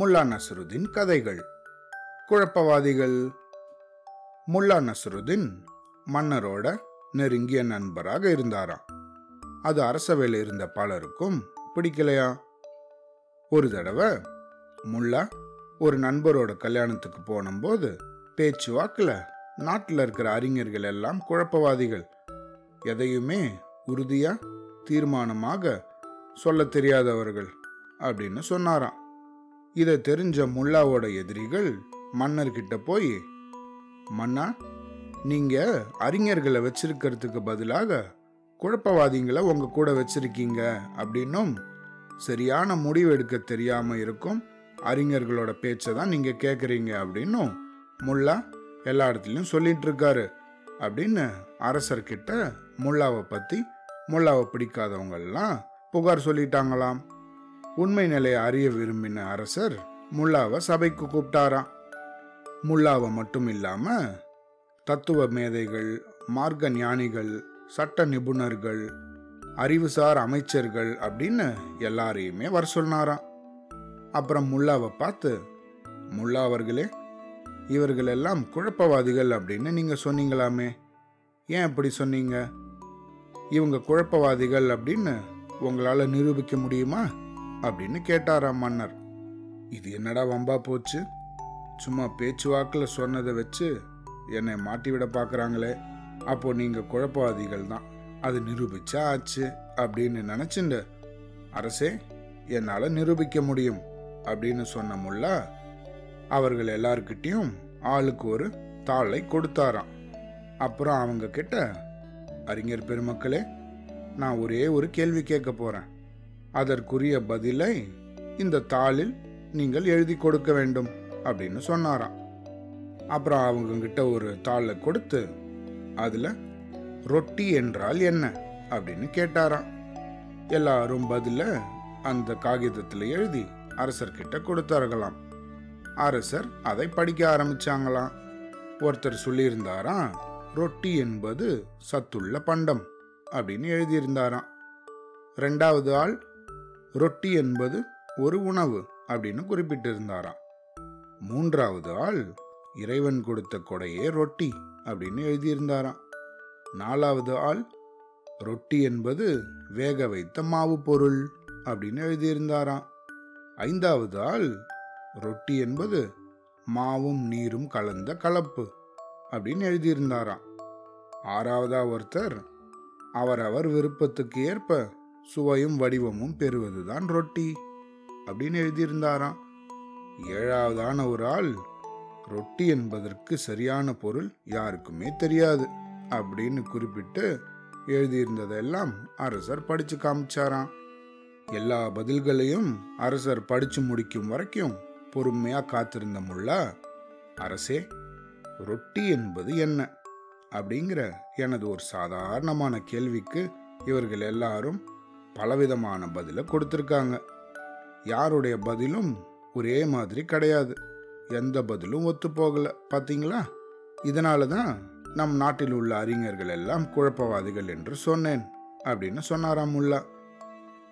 முல்லா நசருதீன் கதைகள். குழப்பவாதிகள். முல்லா நசருதீன் மன்னரோட நெருங்கிய நண்பராக இருந்தாராம். அது அரசவையில் இருந்த பலருக்கும் பிடிக்கலையா? ஒரு தடவை முல்லா ஒரு நண்பரோட கல்யாணத்துக்கு போனும்போது பேச்சு வாக்கில் நாட்டில் இருக்கிற அறிஞர்கள் எல்லாம் குழப்பவாதிகள். எதையுமே உறுதியா தீர்மானமாக சொல்ல தெரியாதவர்கள் அப்படின்னு சொன்னாராம். இதை தெரிஞ்ச முல்லாவோட எதிரிகள் மன்னர்கிட்ட போய் மன்னா நீங்க அறிஞர்களை வச்சிருக்கிறதுக்கு பதிலாக குழப்பவாதிங்களை உங்க கூட வச்சிருக்கீங்க அப்படின்னும் சரியான முடிவு எடுக்க தெரியாம இருக்கும் அறிஞர்களோட பேச்சை தான் நீங்க கேட்குறீங்க அப்படின்னும் முல்லா எல்லா இடத்துலையும் சொல்லிட்டு இருக்காரு அப்படின்னு அரசர்கிட்ட முல்லாவை பத்தி முல்லாவை பிடிக்காதவங்கெல்லாம் புகார் சொல்லிட்டாங்களாம். உண்மை நிலையை அறிய விரும்பின அரசர் முல்லாவை சபைக்கு கூப்பிட்டாராம். முல்லாவை மட்டும் இல்லாம தத்துவ மேதைகள் மார்க்க ஞானிகள் சட்ட நிபுணர்கள் அறிவுசார் அமைச்சர்கள் அப்படின்னு எல்லாரையுமே வர சொன்னாராம். அப்புறம் முல்லாவை பார்த்து முல்லா அவர்களே இவர்கள் எல்லாம் குழப்பவாதிகள் அப்படின்னு நீங்க சொன்னீங்களாமே. ஏன் அப்படி சொன்னீங்க? இவங்க குழப்பவாதிகள் அப்படின்னு உங்களால நிரூபிக்க முடியுமா? அப்படின்னு கேட்டாராம் மன்னர். இது என்னடா வம்பா போச்சு? சும்மா பேச்சுவாக்கில் சொன்னதை வச்சு என்னை மாட்டி விட பார்க்குறாங்களே. அப்போ நீங்கள் குழப்பவாதிகள் தான். அது நிரூபிச்சா ஆச்சு அப்படின்னு நினச்சிண்டு அரசே என்னால் நிரூபிக்க முடியும் அப்படின்னு சொன்ன முல்லா அவர்கள் எல்லார்கிட்டையும் ஆளுக்கு ஒரு தாளை கொடுத்தாராம். அப்புறம் அவங்க கிட்ட அறிஞர் பெருமக்களே நான் ஒரே ஒரு கேள்வி கேட்க போகிறேன் அதற்குரிய பதிலை இந்த தாளில் நீங்கள் எழுதி கொடுக்க வேண்டும் அப்படின்னு சொன்னாராம். அப்புறம் அவங்க கிட்ட ஒரு தாளை கொடுத்து அதுல ரொட்டி என்றால் என்ன அப்படின்னு கேட்டாராம். எல்லாரும் பதில அந்த காகிதத்தில் எழுதி அரசர்கிட்ட கொடுத்தார்களாம் அரசர் அதை படிக்க ஆரம்பிச்சாங்களாம். ஒருத்தர் சொல்லியிருந்தாராம் ரொட்டி என்பது சத்துள்ள பண்டம் அப்படின்னு எழுதியிருந்தாராம். ரெண்டாவது ஆள் ரொட்டி என்பது ஒரு உணவு அப்படின்னு குறிப்பிட்டிருந்தாராம். மூன்றாவது ஆள் இறைவன் கொடுத்த கொடையே ரொட்டி அப்படின்னு எழுதியிருந்தாராம். நாலாவது ஆள் ரொட்டி என்பது வேக வைத்த மாவு பொருள் அப்படின்னு எழுதியிருந்தாராம். ஐந்தாவது ஆள் ரொட்டி என்பது மாவும் நீரும் கலந்த கலப்பு அப்படின்னு எழுதியிருந்தாராம். ஆறாவதா ஒருத்தர் அவரவர் விருப்பத்துக்கு ஏற்ப சுவையும் வடிவமும் பெறுவதுதான் ரொட்டி அப்படின்னு எழுதியிருந்தாராம். ஏழாவதான ஒரு ஆள் ரொட்டி என்பதற்கு சரியான பொருள் யாருக்குமே தெரியாது அப்படின்னு குறிப்பிட்டு எழுதியிருந்ததெல்லாம் அரசர் படிச்சு காமிச்சாராம். எல்லா பதில்களையும் அரசர் படிச்சு முடிக்கும் வரைக்கும் பொறுமையா காத்திருந்த முல்லா அரசே ரொட்டி என்பது என்ன? அப்படிங்கிற எனது ஒரு சாதாரணமான கேள்விக்கு இவர்கள் எல்லாரும் பலவிதமான பதிலை கொடுத்துருக்காங்க. யாருடைய பதிலும் ஒரே மாதிரி கிடையாது. எந்த பதிலும் ஒத்து போகலை பார்த்தீங்களா இதனால தான் நம் நாட்டில் உள்ள அறிஞர்கள் எல்லாம் குழப்பவாதிகள் என்று சொன்னேன் அப்படின்னு சொன்னாராம் முல்லா.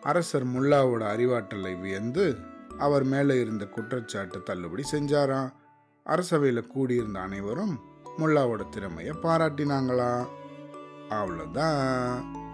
அரசர் முல்லாவோட அறிவாற்றலை வியந்து அவர் மேலே இருந்த குற்றச்சாட்டு தள்ளுபடி செஞ்சாராம். அரசவையில் கூடியிருந்த அனைவரும் முல்லாவோட திறமையை பாராட்டினாங்களா அவ்வளோதான்